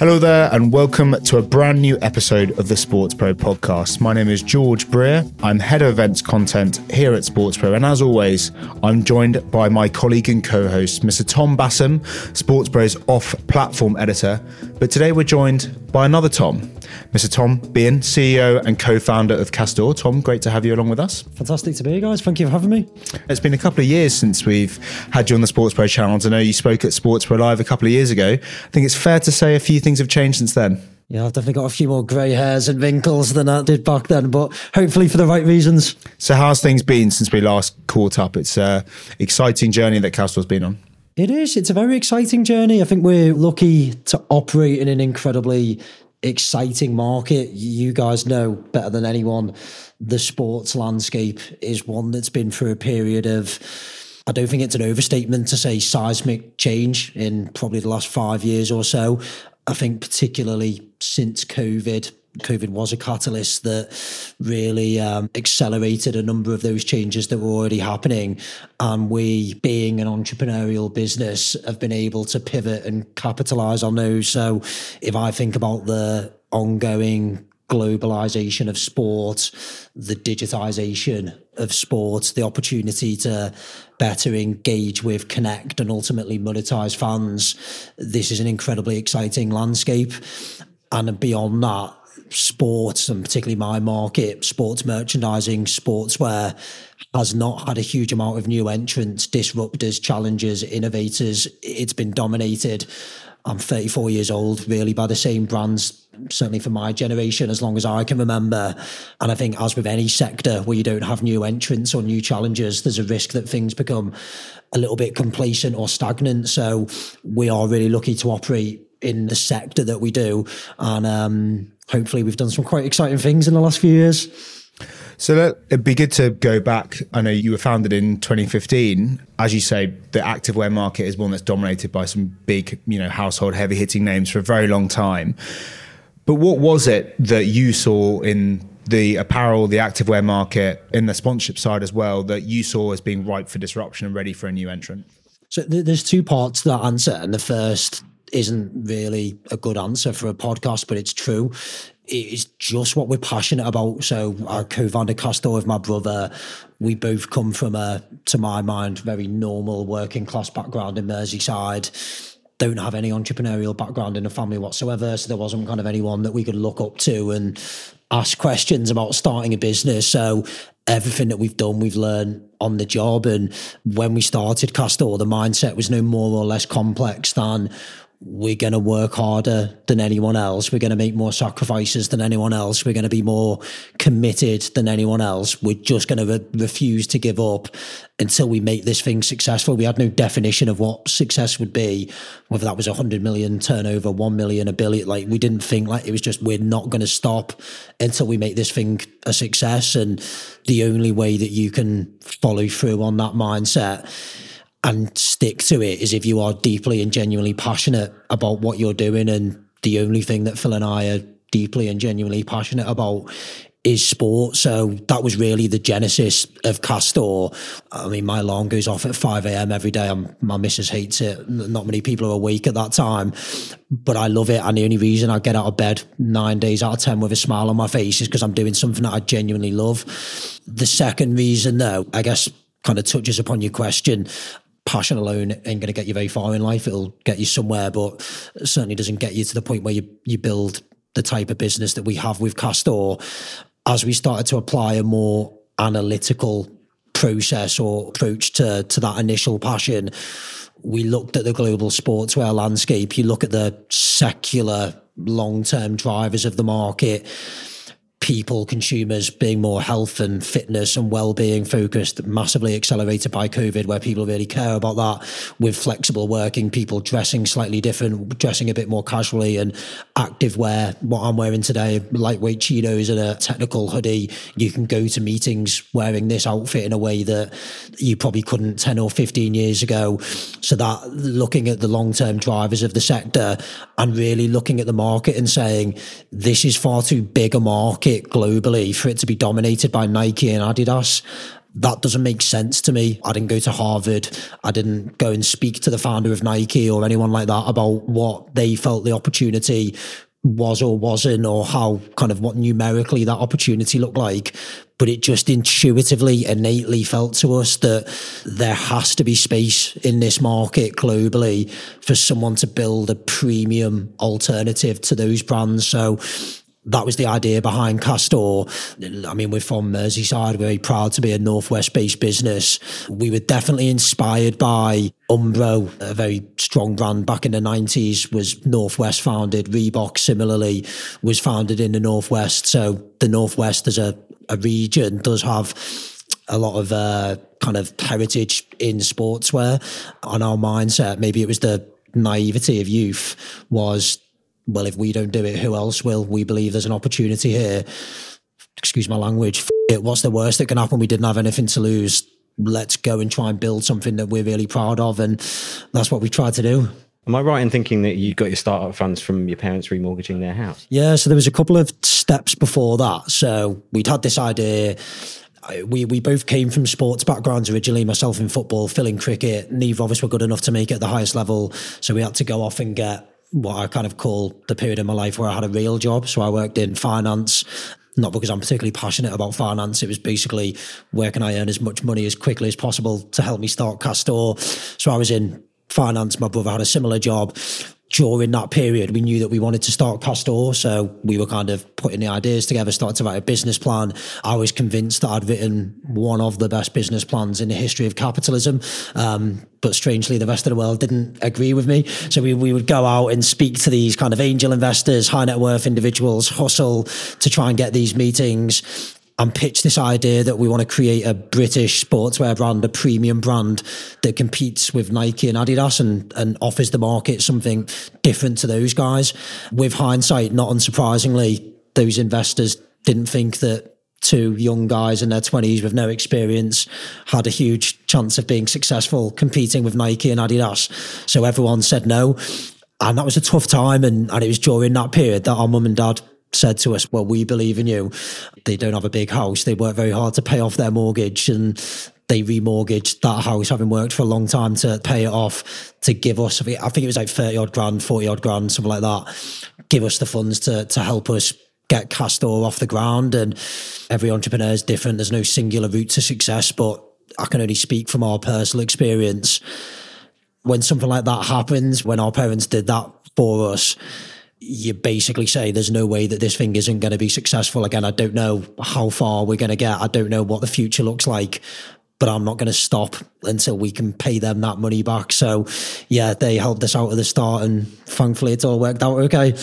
Hello there, and welcome to a brand new episode of the Sports Pro podcast. My name is George Breare. I'm head of events content here at Sports Pro, and as always, I'm joined by my colleague and co host, Mr. Tom Bassam, Sports Pro's off platform editor. But today we're joined by another Tom, Mr. Tom Beahon, CEO and co founder of Castore. Tom, great to have you along with us. Fantastic to be here, guys. Thank you for having me. It's been a couple of years since we've had you on the Sports Pro channels. I know you spoke at Sports Pro Live a couple of years ago. I think it's fair to say a few things have changed since then. Yeah, I've definitely got a few more grey hairs and wrinkles than I did back then, but hopefully for the right reasons. So, how's things been since we last caught up? It's an exciting journey that Castore's been on. It is. It's a very exciting journey. I think we're lucky to operate in an incredibly exciting market. You guys know better than anyone the sports landscape is one that's been through a period of I don't think it's an overstatement to say seismic change in probably the last five years or so. I think particularly since COVID, COVID was a catalyst that really um, accelerated a number of those changes that were already happening. And we, being an entrepreneurial business, have been able to pivot and capitalize on those. So if I think about the ongoing globalization of sport, the digitization of sport, the opportunity to better engage with, connect, and ultimately monetize fans. This is an incredibly exciting landscape. And beyond that, sports and particularly my market, sports merchandising, sportswear has not had a huge amount of new entrants, disruptors, challengers, innovators. It's been dominated. I'm 34 years old, really, by the same brands, certainly for my generation, as long as I can remember. And I think, as with any sector where you don't have new entrants or new challenges, there's a risk that things become a little bit complacent or stagnant. So we are really lucky to operate in the sector that we do. And um, hopefully, we've done some quite exciting things in the last few years. So that, it'd be good to go back. I know you were founded in 2015. As you say, the activewear market is one that's dominated by some big, you know, household heavy hitting names for a very long time. But what was it that you saw in the apparel, the activewear market, in the sponsorship side as well, that you saw as being ripe for disruption and ready for a new entrant? So th- there's two parts to that answer, and the first isn't really a good answer for a podcast, but it's true. It's just what we're passionate about. So I co-founded Castore with my brother. We both come from a, to my mind, very normal working class background in Merseyside. Don't have any entrepreneurial background in the family whatsoever. So there wasn't kind of anyone that we could look up to and ask questions about starting a business. So everything that we've done, we've learned on the job. And when we started Castore, the mindset was no more or less complex than we're going to work harder than anyone else. We're going to make more sacrifices than anyone else. We're going to be more committed than anyone else. We're just going to re- refuse to give up until we make this thing successful. We had no definition of what success would be, whether that was a hundred million turnover, one million, a billion. Like we didn't think like it was just we're not going to stop until we make this thing a success. And the only way that you can follow through on that mindset and stick to it is if you are deeply and genuinely passionate about what you're doing. And the only thing that Phil and I are deeply and genuinely passionate about is sport. So that was really the genesis of Castore. I mean, my alarm goes off at 5 a.m. every day. I'm, my missus hates it. Not many people are awake at that time, but I love it. And the only reason I get out of bed nine days out of 10 with a smile on my face is because I'm doing something that I genuinely love. The second reason, though, I guess kind of touches upon your question passion alone ain't going to get you very far in life. It'll get you somewhere, but certainly doesn't get you to the point where you you build the type of business that we have with Castore. As we started to apply a more analytical process or approach to to that initial passion, we looked at the global sportswear landscape. You look at the secular long term drivers of the market people, consumers being more health and fitness and well-being focused, massively accelerated by COVID, where people really care about that. With flexible working, people dressing slightly different, dressing a bit more casually, and active wear. What I'm wearing today, lightweight chinos and a technical hoodie. You can go to meetings wearing this outfit in a way that you probably couldn't 10 or 15 years ago. So that looking at the long-term drivers of the sector and really looking at the market and saying this is far too big a market globally for it to be dominated by Nike and Adidas. that doesn't make sense to me. I didn't go to Harvard. I didn't go and speak to the founder of Nike or anyone like that about what they felt the opportunity was or wasn't, or how kind of what numerically that opportunity looked like. But it just intuitively, innately felt to us that there has to be space in this market globally for someone to build a premium alternative to those brands. So that was the idea behind Castore. I mean, we're from Merseyside, we're very proud to be a Northwest based business. We were definitely inspired by Umbro, a very strong brand back in the 90s, was Northwest founded. Reebok, similarly, was founded in the Northwest. So the Northwest as a, a region does have a lot of uh, kind of heritage in sportswear. On our mindset, maybe it was the naivety of youth was well, if we don't do it, who else will? We believe there's an opportunity here. Excuse my language. It. What's the worst that can happen? We didn't have anything to lose. Let's go and try and build something that we're really proud of. And that's what we tried to do. Am I right in thinking that you got your startup funds from your parents remortgaging their house? Yeah, so there was a couple of steps before that. So we'd had this idea. We we both came from sports backgrounds originally. Myself in football, Phil in cricket. Neither of us were good enough to make it at the highest level, so we had to go off and get what I kind of call the period in my life where I had a real job. So I worked in finance, not because I'm particularly passionate about finance. It was basically where can I earn as much money as quickly as possible to help me start Castore. So I was in finance. My brother had a similar job during that period, we knew that we wanted to start Castore. So we were kind of putting the ideas together, starting to write a business plan. I was convinced that I'd written one of the best business plans in the history of capitalism. Um, but strangely, the rest of the world didn't agree with me. So we, we would go out and speak to these kind of angel investors, high net worth individuals, hustle to try and get these meetings and pitch this idea that we want to create a British sportswear brand, a premium brand that competes with Nike and Adidas and, and offers the market something different to those guys. With hindsight, not unsurprisingly, those investors didn't think that two young guys in their 20s with no experience had a huge chance of being successful competing with Nike and Adidas. So everyone said no. And that was a tough time. And, and it was during that period that our mum and dad said to us, Well, we believe in you. They don't have a big house. They work very hard to pay off their mortgage and they remortgaged that house, having worked for a long time to pay it off, to give us, I think it was like 30 odd grand, 40 odd grand, something like that, give us the funds to, to help us get Castore off the ground. And every entrepreneur is different. There's no singular route to success, but I can only speak from our personal experience. When something like that happens, when our parents did that for us, you basically say there's no way that this thing isn't going to be successful. Again, I don't know how far we're going to get. I don't know what the future looks like, but I'm not going to stop until we can pay them that money back. So, yeah, they helped us out at the start, and thankfully, it's all worked out okay.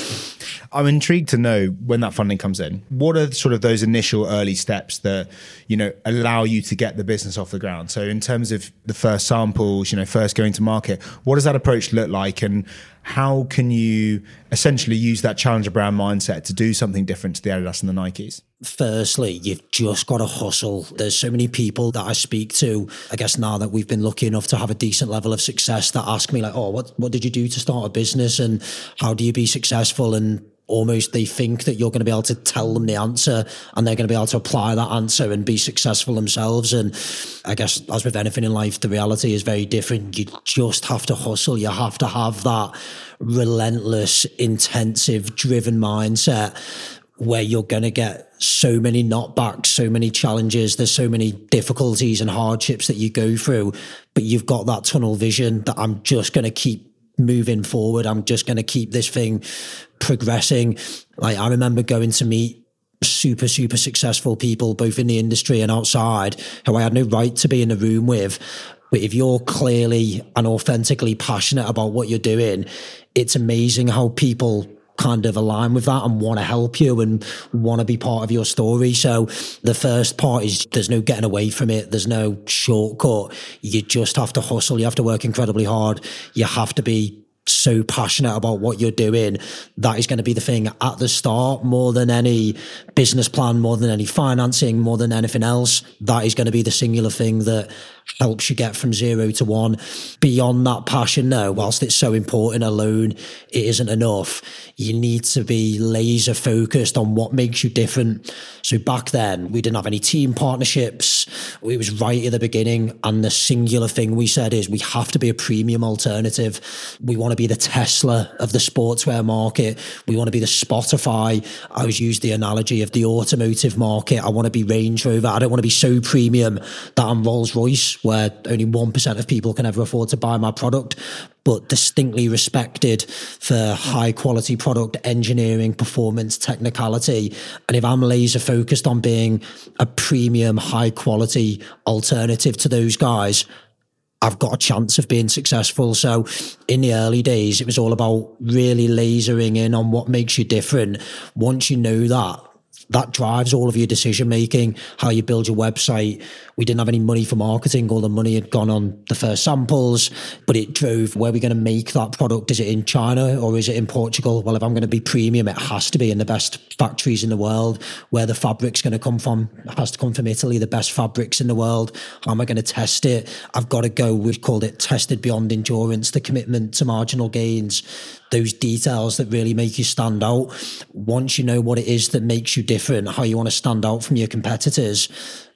I'm intrigued to know when that funding comes in. What are sort of those initial early steps that you know allow you to get the business off the ground? So, in terms of the first samples, you know, first going to market, what does that approach look like, and how can you essentially use that challenger brand mindset to do something different to the Adidas and the Nikes? Firstly, you've just got to hustle. There's so many people that I speak to, I guess now that we've been lucky enough to have a decent level of success that ask me like, oh, what, what did you do to start a business and how do you be successful? And almost they think that you're going to be able to tell them the answer and they're going to be able to apply that answer and be successful themselves. And I guess, as with anything in life, the reality is very different. You just have to hustle. You have to have that relentless, intensive, driven mindset where you're going to get so many knockbacks, so many challenges, there's so many difficulties and hardships that you go through, but you've got that tunnel vision that I'm just going to keep moving forward. I'm just going to keep this thing progressing. Like I remember going to meet super, super successful people, both in the industry and outside, who I had no right to be in the room with. But if you're clearly and authentically passionate about what you're doing, it's amazing how people kind of align with that and want to help you and want to be part of your story. So the first part is there's no getting away from it. There's no shortcut. You just have to hustle. You have to work incredibly hard. You have to be so passionate about what you're doing, that is going to be the thing at the start more than any business plan, more than any financing, more than anything else. That is going to be the singular thing that helps you get from zero to one. Beyond that passion, no, whilst it's so important alone, it isn't enough. You need to be laser focused on what makes you different. So back then, we didn't have any team partnerships. It was right at the beginning. And the singular thing we said is we have to be a premium alternative. We want to be the Tesla of the sportswear market. We want to be the Spotify. I was used the analogy of the automotive market. I want to be Range Rover. I don't want to be so premium that I'm Rolls Royce where only 1% of people can ever afford to buy my product, but distinctly respected for high quality product engineering, performance, technicality. And if I'm laser focused on being a premium, high quality alternative to those guys, I've got a chance of being successful. So in the early days, it was all about really lasering in on what makes you different. Once you know that, that drives all of your decision making, how you build your website. We didn't have any money for marketing. All the money had gone on the first samples, but it drove where we're going to make that product. Is it in China or is it in Portugal? Well, if I'm going to be premium, it has to be in the best factories in the world. Where the fabric's going to come from it has to come from Italy, the best fabrics in the world. How am I going to test it? I've got to go. We've called it tested beyond endurance, the commitment to marginal gains those details that really make you stand out. Once you know what it is that makes you different, how you want to stand out from your competitors,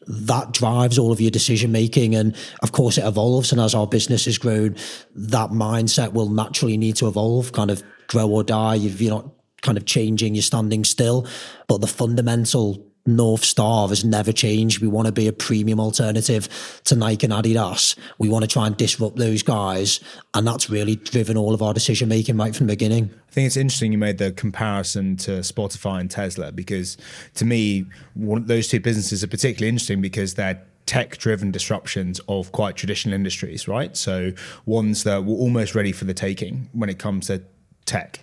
that drives all of your decision making. And of course, it evolves. And as our business has grown, that mindset will naturally need to evolve, kind of grow or die. If you're not kind of changing, you're standing still. But the fundamental North Star has never changed. We want to be a premium alternative to Nike and Adidas. We want to try and disrupt those guys. And that's really driven all of our decision making right from the beginning. I think it's interesting you made the comparison to Spotify and Tesla because to me, one, those two businesses are particularly interesting because they're tech driven disruptions of quite traditional industries, right? So ones that were almost ready for the taking when it comes to tech.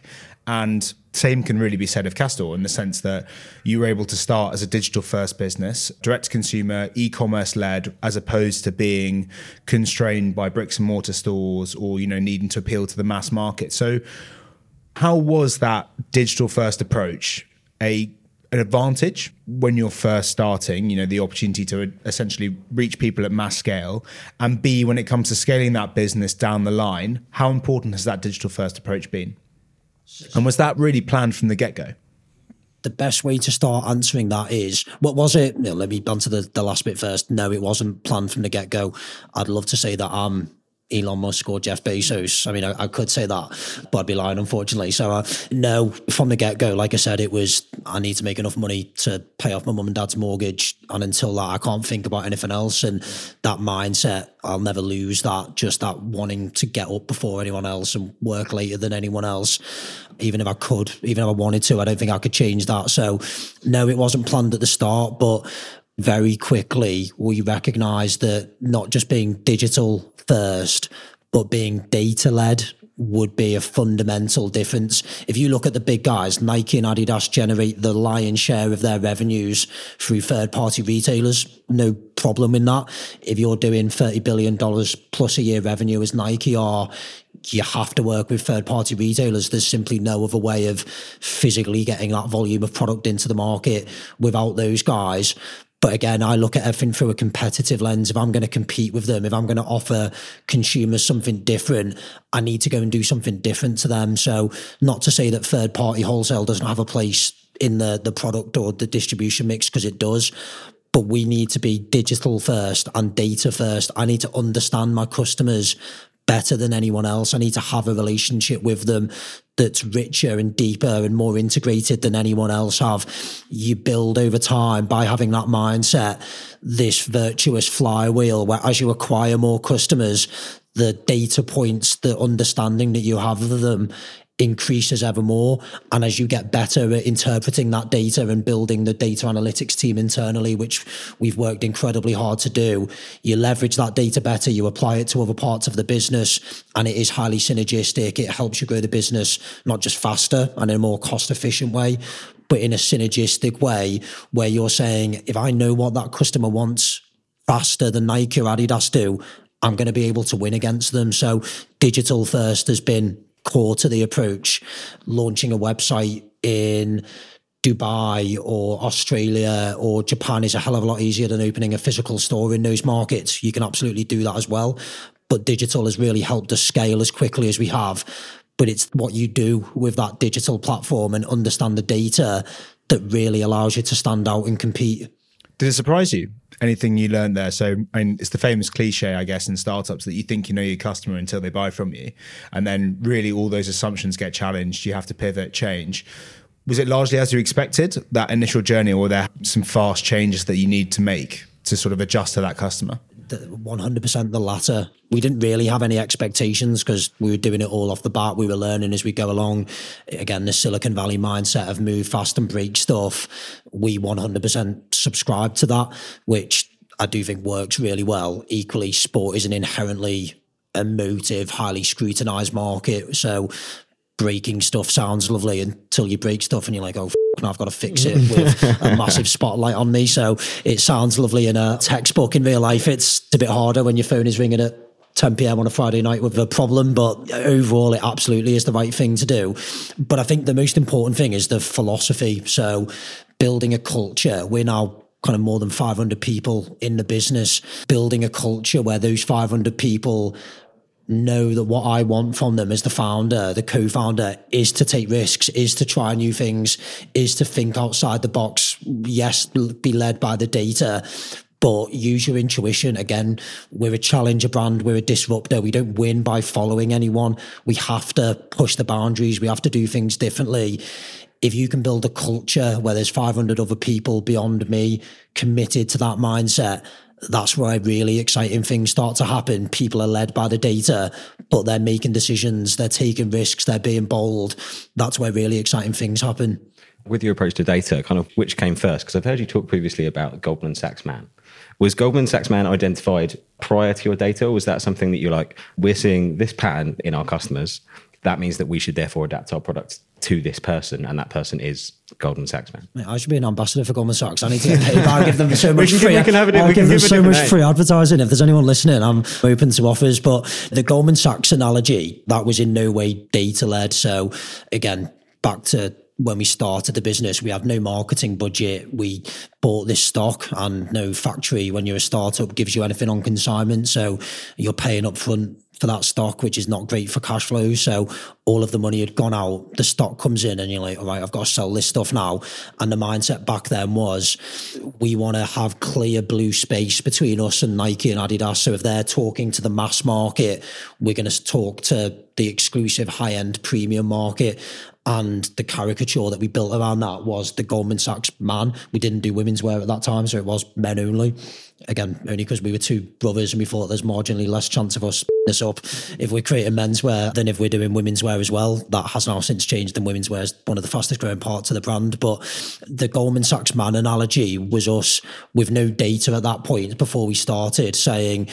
And same can really be said of Castore in the sense that you were able to start as a digital first business, direct to consumer, e commerce led, as opposed to being constrained by bricks and mortar stores or, you know, needing to appeal to the mass market. So, how was that digital first approach a an advantage when you're first starting, you know, the opportunity to essentially reach people at mass scale, and B, when it comes to scaling that business down the line, how important has that digital first approach been? And was that really planned from the get go? The best way to start answering that is what was it? You know, let me answer the, the last bit first. No, it wasn't planned from the get go. I'd love to say that I'm Elon Musk or Jeff Bezos. I mean, I, I, could say that, but I'd be lying, unfortunately. So, uh, no, from the get go, like I said, it was I need to make enough money to pay off my mum and dad's mortgage. And until that, I can't think about anything else. And that mindset, I'll never lose that, just that wanting to get up before anyone else and work later than anyone else. Even if I could, even if I wanted to, I don't think I could change that. So, no, it wasn't planned at the start, but very quickly we recognized that not just being digital first, but being data led would be a fundamental difference. If you look at the big guys, Nike and Adidas generate the lion's share of their revenues through third party retailers. No problem in that. If you're doing $30 billion plus a year revenue as Nike are, you have to work with third party retailers. There's simply no other way of physically getting that volume of product into the market without those guys. But again, I look at everything through a competitive lens. If I'm going to compete with them, if I'm going to offer consumers something different, I need to go and do something different to them. So, not to say that third party wholesale doesn't have a place in the, the product or the distribution mix, because it does. But we need to be digital first and data first. I need to understand my customers better than anyone else. I need to have a relationship with them that's richer and deeper and more integrated than anyone else have. You build over time by having that mindset, this virtuous flywheel where as you acquire more customers, the data points, the understanding that you have of them increases ever more. And as you get better at interpreting that data and building the data analytics team internally, which we've worked incredibly hard to do, you leverage that data better, you apply it to other parts of the business, and it is highly synergistic. It helps you grow the business not just faster and in a more cost efficient way, but in a synergistic way where you're saying, if I know what that customer wants faster than Nike or Adidas do, I'm going to be able to win against them. So digital first has been core to the approach. Launching a website in Dubai or Australia or Japan is a hell of a lot easier than opening a physical store in those markets. You can absolutely do that as well. But digital has really helped us scale as quickly as we have. But it's what you do with that digital platform and understand the data that really allows you to stand out and compete. Did it surprise you? Anything you learned there? So, I mean, it's the famous cliche, I guess, in startups that you think you know your customer until they buy from you. And then really all those assumptions get challenged. You have to pivot, change. Was it largely as you expected, that initial journey, or were there some fast changes that you need to make to sort of adjust to that customer? 100% the latter. We didn't really have any expectations because we were doing it all off the bat. We were learning as we go along. Again, the Silicon Valley mindset of move fast and break stuff. We 100% subscribe to that, which I do think works really well. Equally, sport is an inherently emotive, highly scrutinized market. So breaking stuff sounds lovely until you break stuff and you're like, oh, and I've got to fix it with a massive spotlight on me. So it sounds lovely in a textbook. In real life, it's a bit harder when your phone is ringing at 10 p.m. on a Friday night with a problem, but overall, it absolutely is the right thing to do. But I think the most important thing is the philosophy. So, building a culture. We're now kind of more than 500 people in the business, building a culture where those 500 people know that what I want from them as the founder, the co-founder, is to take risks, is to try new things, is to think outside the box. Yes, be led by the data, but use your intuition. Again, we're a challenger brand, we're a disruptor. We don't win by following anyone. We have to push the boundaries. We have to do things differently. If you can build a culture where there's 500 other people beyond me committed to that mindset, that's where really exciting things start to happen. People are led by the data, but they're making decisions, they're taking risks, they're being bold. That's where really exciting things happen. With your approach to data, kind of which came first? Because I've heard you talk previously about Goldman Sachs Man. Was Goldman Sachs Man identified prior to your data? Or was that something that you're like, we're seeing this pattern in our customers? That means that we should therefore adapt our products to this person, and that person is Goldman Sachs man. I should be an ambassador for Goldman Sachs. I need to get paid. I give them so much free. We can have it. I give them so much free advertising. If there's anyone listening, I'm open to offers. But the Goldman Sachs analogy that was in no way data led. So again, back to when we started the business, we had no marketing budget. We bought this stock and no factory when you're a startup gives you anything on consignment. So you're paying up front for that stock, which is not great for cash flow. So all of the money had gone out. The stock comes in and you're like, all right, I've got to sell this stuff now. And the mindset back then was we want to have clear blue space between us and Nike and Adidas. So if they're talking to the mass market, we're going to talk to the exclusive high end premium market. And the caricature that we built around that was the Goldman Sachs man. We didn't do women's wear at that time, so it was men only. Again, only because we were two brothers and we thought there's marginally less chance of us this up if we're creating menswear than if we're doing women's wear as well. That has now since changed, and women's wear is one of the fastest growing parts of the brand. But the Goldman Sachs man analogy was us with no data at that point before we started saying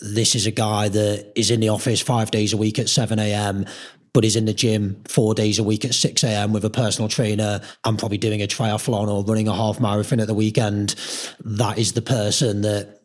this is a guy that is in the office five days a week at 7 a.m but he's in the gym four days a week at 6 a.m. with a personal trainer. I'm probably doing a triathlon or running a half marathon at the weekend. That is the person that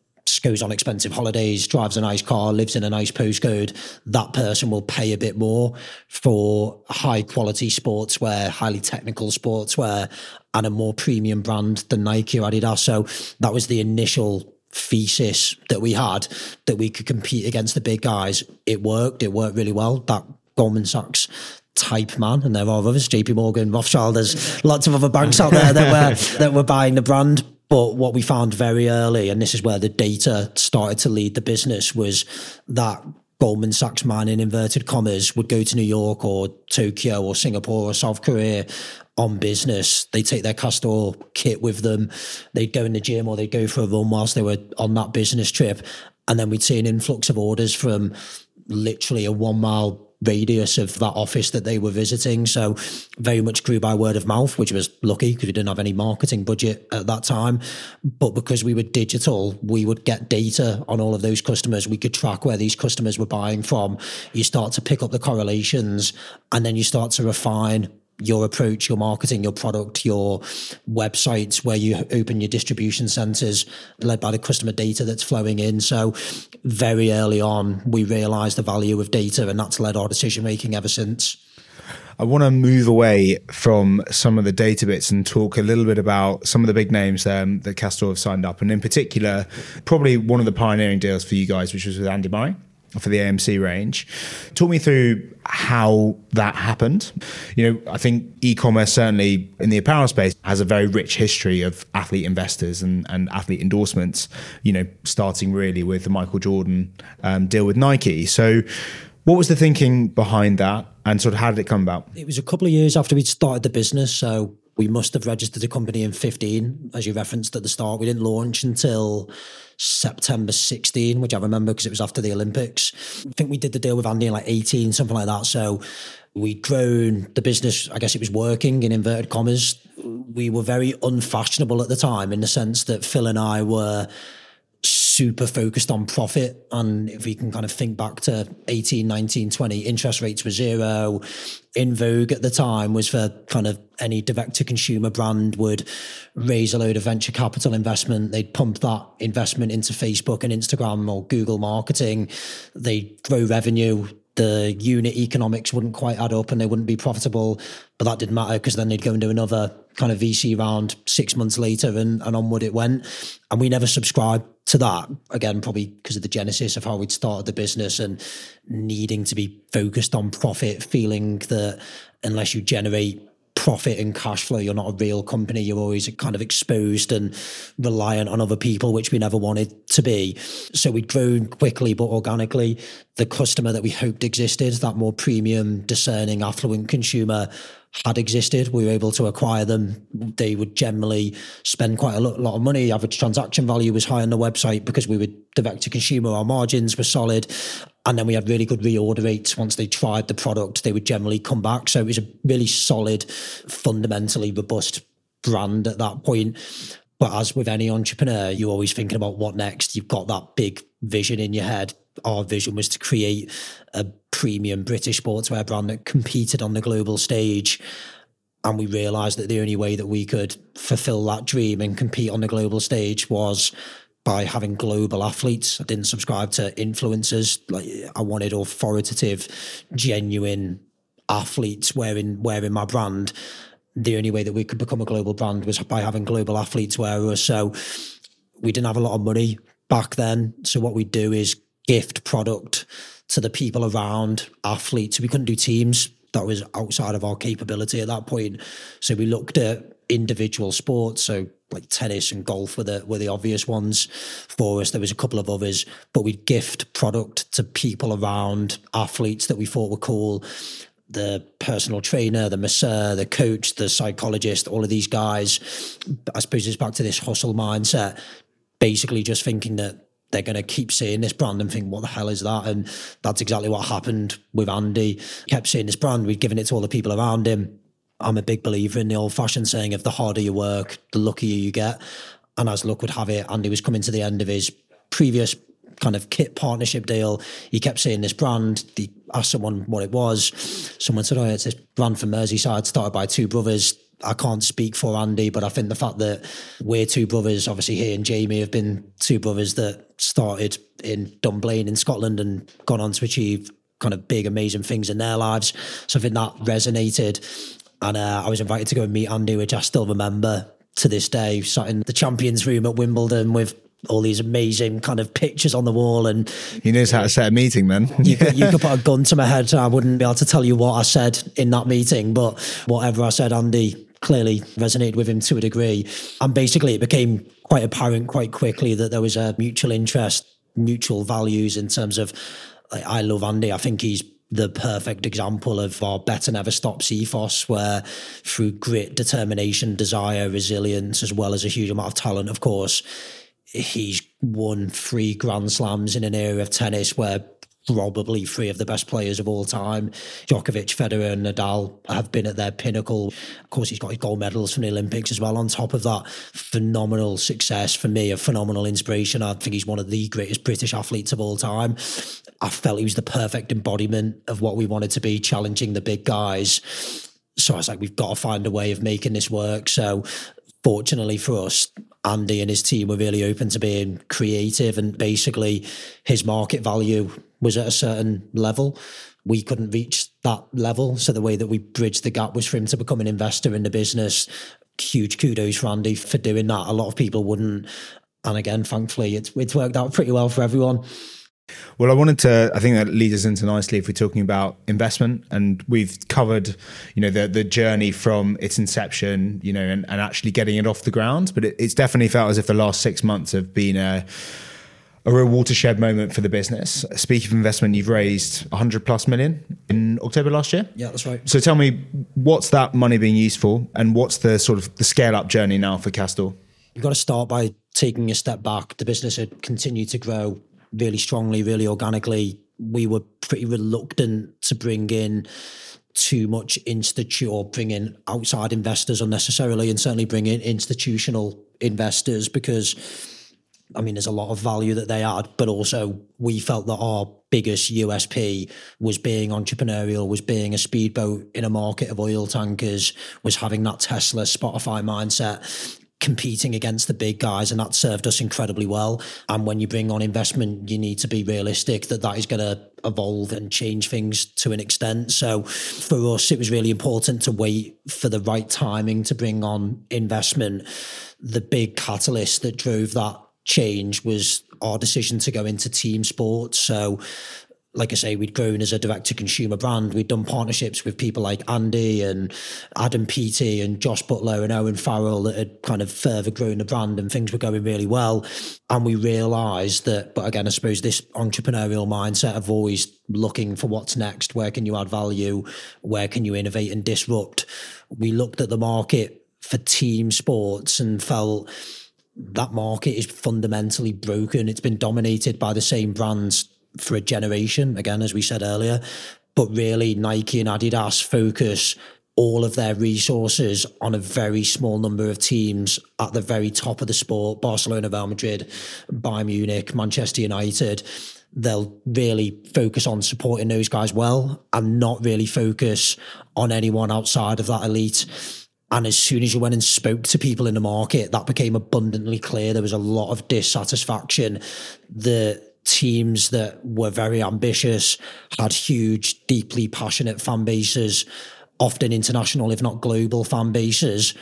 goes on expensive holidays, drives a nice car, lives in a nice postcode, that person will pay a bit more for high quality sportswear, highly technical sportswear, and a more premium brand than Nike or Adidas. So that was the initial thesis that we had that we could compete against the big guys. It worked. It worked really well. That Goldman Sachs type man, and there are others, JP Morgan, Rothschild, there's lots of other banks out there that were that were buying the brand. But what we found very early, and this is where the data started to lead the business, was that Goldman Sachs man in inverted commas would go to New York or Tokyo or Singapore or South Korea on business. They take their Castore kit with them. They'd go in the gym or they'd go for a run whilst they were on that business trip. And then we'd see an influx of orders from literally a one mile radius of that office that they were visiting. So very much grew by word of mouth, which was lucky because we didn't have any marketing budget at that time. But because we were digital, we would get data on all of those customers. We could track where these customers were buying from. You start to pick up the correlations and then you start to refine your approach, your marketing, your product, your websites where you open your distribution centers led by the customer data that's flowing in. So very early on, we realized the value of data and that's led our decision making ever since. I want to move away from some of the data bits and talk a little bit about some of the big names um, that Castore have signed up, and in particular, probably one of the pioneering deals for you guys, which was with Andy Murray for the AMC range. Talk me through how that happened. You know, I think e-commerce certainly in the apparel space has a very rich history of athlete investors and, and athlete endorsements. You know, starting really with the Michael Jordan um, deal with Nike. So, what was the thinking behind that, and sort of how did it come about? It was a couple of years after we'd started the business, so we must have registered the company in 15, as you referenced at the start. We didn't launch until September 16, which I remember because it was after the Olympics. I think we did the deal with Andy in like 18, something like that. So we'd grown the business, I guess it was working in inverted commas. We were very unfashionable at the time in the sense that Phil and I were super focused on profit. And if we can kind of think back to 18, 19, 20, interest rates were zero. In vogue at the time was for kind of any direct to consumer brand would raise a load of venture capital investment. They'd pump that investment into Facebook and Instagram or Google marketing. They'd grow revenue the unit economics wouldn't quite add up and they wouldn't be profitable. But that didn't matter because then they'd go into another kind of VC round six months later and, and onward it went. And we never subscribed to that. Again, probably because of the genesis of how we'd started the business and needing to be focused on profit, feeling that unless you generate profit and cash flow. You're not a real company. You're always kind of exposed and reliant on other people, which we never wanted to be. So we'd grown quickly but organically. The customer that we hoped existed, that more premium, discerning, affluent consumer, had existed. We were able to acquire them. They would generally spend quite a lot, of money. Average transaction value was high on the website because we were direct to consumer. Our margins were solid. And then we had really good reorder rates. Once they tried the product, they would generally come back. So it was a really solid, fundamentally robust brand at that point. But as with any entrepreneur, you're always thinking about what next. You've got that big vision in your head. Our vision was to create a premium British sportswear brand that competed on the global stage. And we realized that the only way that we could fulfill that dream and compete on the global stage was by having global athletes. I didn't subscribe to influencers. Like I wanted authoritative, genuine athletes wearing wearing my brand. The only way that we could become a global brand was by having global athletes wear us. So we didn't have a lot of money back then. So what we do is gift product to the people around athletes. We couldn't do teams. That was outside of our capability at that point. So we looked at individual sports. So like tennis and golf were the were the obvious ones for us. There was a couple of others, but we'd gift product to people around athletes that we thought were cool. The personal trainer, the masseur, the coach, the psychologist, all of these guys. I suppose it's back to this hustle mindset. Basically, just thinking that they're going to keep seeing this brand and think, what the hell is that? And that's exactly what happened with Andy. Kept seeing this brand, we'd given it to all the people around him I'm a big believer in the old fashioned saying of the harder you work, the luckier you get. And as luck would have it, Andy was coming to the end of his previous kind of kit partnership deal. He kept saying this brand. He asked someone what it was. Someone said, Oh, it's this brand from Merseyside started by two brothers. I can't speak for Andy, but I think the fact that we're two brothers, obviously he and Jamie have been two brothers that started in Dunblane in Scotland and gone on to achieve kind of big, amazing things in their lives. So I think that resonated. And uh, I was invited to go and meet Andy, which I still remember to this day. Sat in the champions room at Wimbledon with all these amazing kind of pictures on the wall and he knows how to set a meeting man you, could, you could put a gun to my head and i wouldn't be able to tell you what i said in that meeting but whatever i said andy clearly resonated with him to a degree and basically it became quite apparent quite quickly that there was a mutual interest mutual values in terms of like, i love andy i think he's the perfect example of our better never stops ethos, where through grit, determination, desire, resilience, as well as a huge amount of talent, of course, he's won three Grand Slams in an era of tennis where probably three of the best players of all time. Djokovic, Federer, and Nadal have been at their pinnacle. Of course, he's got his gold medals from the Olympics as well. On top of that, phenomenal success for me, a phenomenal inspiration. I think he's one of the greatest British athletes of all time. I felt he was the perfect embodiment of what we wanted to be, challenging the big guys. So I was like, we've got to find a way of making this work. So fortunately for us, Andy and his team were really open to being creative and basically his market value was at a certain level. We couldn't reach that level. So the way that we bridged the gap was for him to become an investor in the business. Huge kudos for Andy for doing that. A lot of people wouldn't. And again, thankfully, it's, it's worked out pretty well for everyone. Well, I wanted to. I think that leads us into nicely if we're talking about investment, and we've covered, you know, the the journey from its inception, you know, and, and actually getting it off the ground. But it, it's definitely felt as if the last six months have been a a real watershed moment for the business. Speaking of investment, you've raised 100 plus million in October last year. Yeah, that's right. So tell me, what's that money being used for, and what's the sort of the scale up journey now for Castore? You've got to start by taking a step back. The business had continued to grow really strongly, really organically. We were pretty reluctant to bring in too much institute or bring in outside investors unnecessarily, and certainly bring in institutional investors because. I mean, there's a lot of value that they add, but also we felt that our biggest USP was being entrepreneurial, was being a speedboat in a market of oil tankers, was having that Tesla, Spotify mindset, competing against the big guys, and that served us incredibly well. And when you bring on investment, you need to be realistic that that is going to evolve and change things to an extent. So for us, it was really important to wait for the right timing to bring on investment. The big catalyst that drove that change was our decision to go into team sports. So like I say, we'd grown as a direct to consumer brand. We'd done partnerships with people like Andy and Adam Peaty and Jos Buttler and Owen Farrell that had kind of further grown the brand and things were going really well. And we realized that, but again, I suppose this entrepreneurial mindset of always looking for what's next, where can you add value, where can you innovate and disrupt? We looked at the market for team sports and felt that market is fundamentally broken. It's been dominated by the same brands for a generation, again, as we said earlier. But really, Nike and Adidas focus all of their resources on a very small number of teams at the very top of the sport Barcelona, Real Madrid, Bayern Munich, Manchester United. They'll really focus on supporting those guys well and not really focus on anyone outside of that elite. And as soon as you went and spoke to people in the market, that became abundantly clear. There was a lot of dissatisfaction. The teams that were very ambitious, had huge, deeply passionate fan bases, often international, if not global fan bases.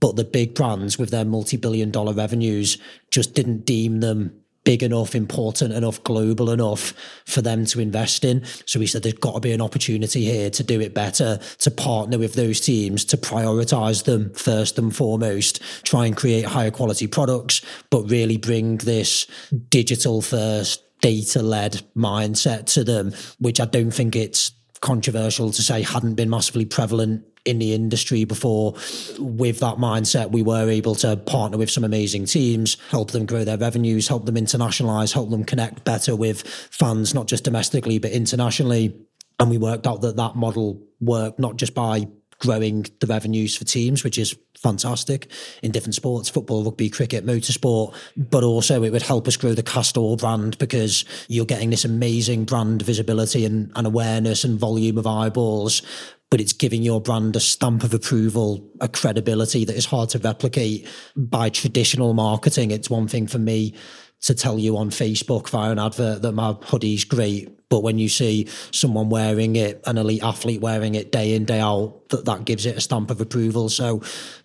But the big brands with their multi billion dollar revenues just didn't deem them big enough, important enough, global enough for them to invest in. So we said there's got to be an opportunity here to do it better, to partner with those teams, to prioritize them first and foremost, try and create higher quality products, but really bring this digital first, data led mindset to them, which I don't think it's controversial to say hadn't been massively prevalent in the industry before. With that mindset, we were able to partner with some amazing teams, help them grow their revenues, help them internationalize, help them connect better with fans, not just domestically, but internationally. And we worked out that that model worked not just by growing the revenues for teams, which is fantastic in different sports football, rugby, cricket, motorsport. But also, it would help us grow the Castore brand because you're getting this amazing brand visibility and, and awareness and volume of eyeballs. But it's giving your brand a stamp of approval, a credibility that is hard to replicate by traditional marketing. It's one thing for me to tell you on Facebook via an advert that my hoodie's great. But when you see someone wearing it, an elite athlete wearing it day in, day out, that, that gives it a stamp of approval. So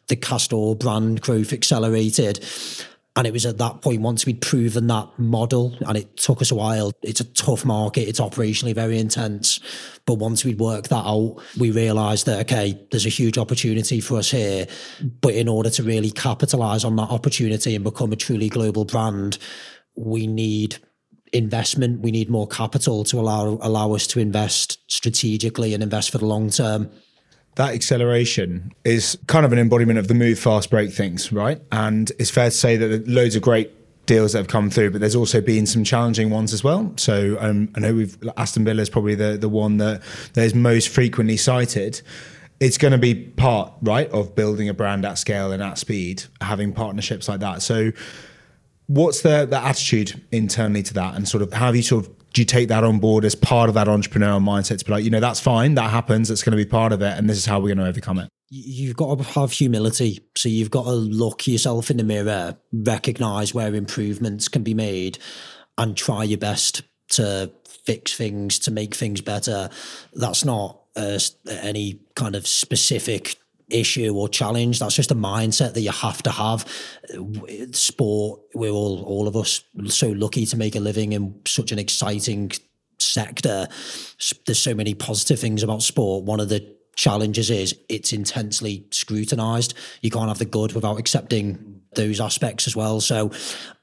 the Castore brand growth accelerated. And it was at that point, once we'd proven that model, and it took us a while, it's a tough market, it's operationally very intense. But once we'd worked that out, we realized that, okay, there's a huge opportunity for us here. But in order to really capitalize on that opportunity and become a truly global brand, we need investment, we need more capital to allow allow us to invest strategically and invest for the long term that acceleration is kind of an embodiment of the move fast break things, right? And it's fair to say that loads of great deals that have come through, but there's also been some challenging ones as well. So um, I know we've Aston Villa is probably the the one that most frequently cited. It's going to be part right of building a brand at scale and at speed, having partnerships like that. So what's the the attitude internally to that, and sort of how have you sort of do you take that on board as part of that entrepreneurial mindset to be like, you know, that's fine, that happens, that's going to be part of it, and this is how we're going to overcome it? You've got to have humility. So you've got to look yourself in the mirror, recognize where improvements can be made, and try your best to fix things, to make things better. That's not uh, any kind of specific issue or challenge. That's just a mindset that you have to have. Sport, we're all, all of us, so lucky to make a living in such an exciting sector. There's so many positive things about sport. One of the challenges is it's intensely scrutinized. You can't have the good without accepting those aspects as well. So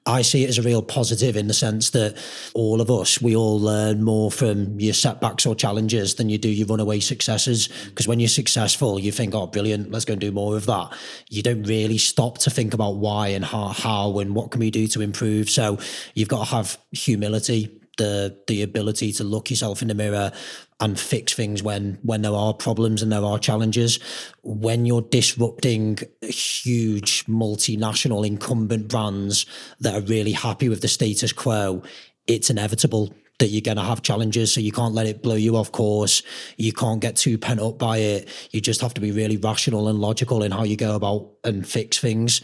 I see it as a real positive in the sense that all of us, we all learn more from your setbacks or challenges than you do your runaway successes. Because when you're successful, you think, oh, brilliant, let's go and do more of that. You don't really stop to think about why and how, how and what can we do to improve. So you've got to have humility the the ability to look yourself in the mirror and fix things when when there are problems and there are challenges. When you're disrupting huge multinational incumbent brands that are really happy with the status quo, it's inevitable that you're going to have challenges. So you can't let it blow you off course. You can't get too pent up by it. You just have to be really rational and logical in how you go about and fix things.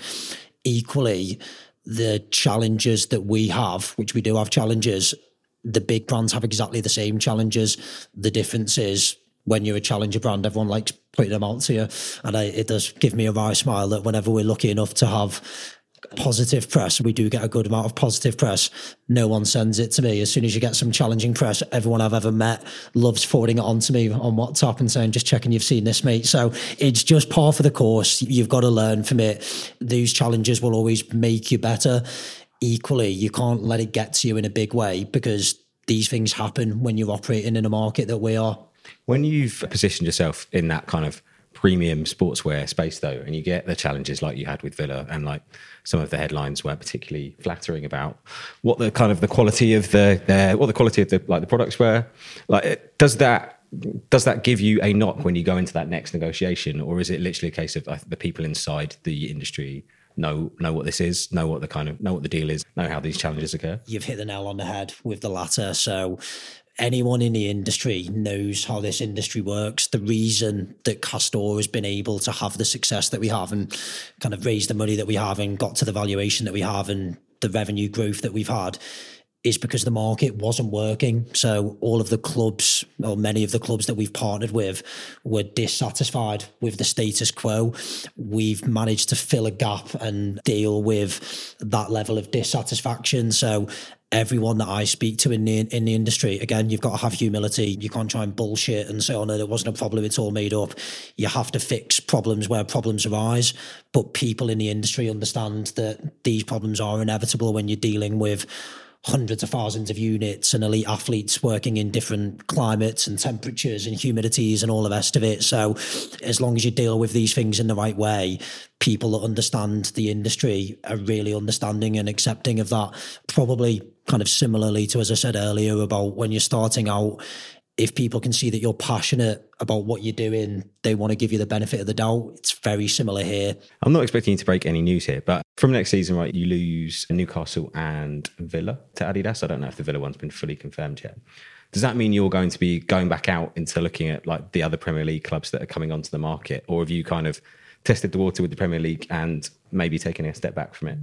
Equally, the challenges that we have, which we do have challenges, the big brands have exactly the same challenges. The difference is when you're a challenger brand, everyone likes putting them out to you. And I, it does give me a wry smile that whenever we're lucky enough to have positive press, we do get a good amount of positive press. No one sends it to me. As soon as you get some challenging press, everyone I've ever met loves forwarding it on to me on WhatsApp and saying, just checking you've seen this, mate. So it's just par for the course. You've got to learn from it. These challenges will always make you better equally, you can't let it get to you in a big way because these things happen when you're operating in a market that we are. When you've positioned yourself in that kind of premium sportswear space though and you get the challenges like you had with villa and like some of the headlines weren't particularly flattering about what the kind of the quality of the, the what the quality of the like the products were like does that does that give you a knock when you go into that next negotiation or is it literally a case of uh, the people inside the industry know know what this is, know what the kind of know what the deal is, know how these challenges occur. You've hit the nail on the head with the latter. So anyone in the industry knows how this industry works. The reason that Castore has been able to have the success that we have and kind of raise the money that we have and got to the valuation that we have and the revenue growth that we've had is because the market wasn't working. So all of the clubs, or many of the clubs that we've partnered with, were dissatisfied with the status quo. We've managed to fill a gap and deal with that level of dissatisfaction. So everyone that I speak to in the in the industry, again, you've got to have humility. You can't try and bullshit and say, "Oh no, it wasn't a problem; it's all made up." You have to fix problems where problems arise. But people in the industry understand that these problems are inevitable when you're dealing with hundreds of thousands of units and elite athletes working in different climates and temperatures and humidities and all the rest of it. So, as long as you deal with these things in the right way, people that understand the industry are really understanding and accepting of that. Probably kind of similarly to, as I said earlier, about when you're starting out, if people can see that you're passionate about what you're doing, they want to give you the benefit of the doubt. It's very similar here. I'm not expecting you to break any news here, but from next season, right, you lose Newcastle and Villa to Adidas. I don't know if the Villa one's been fully confirmed yet. Does that mean you're going to be going back out into looking at like the other Premier League clubs that are coming onto the market, or have you kind of tested the water with the Premier League and maybe taking a step back from it?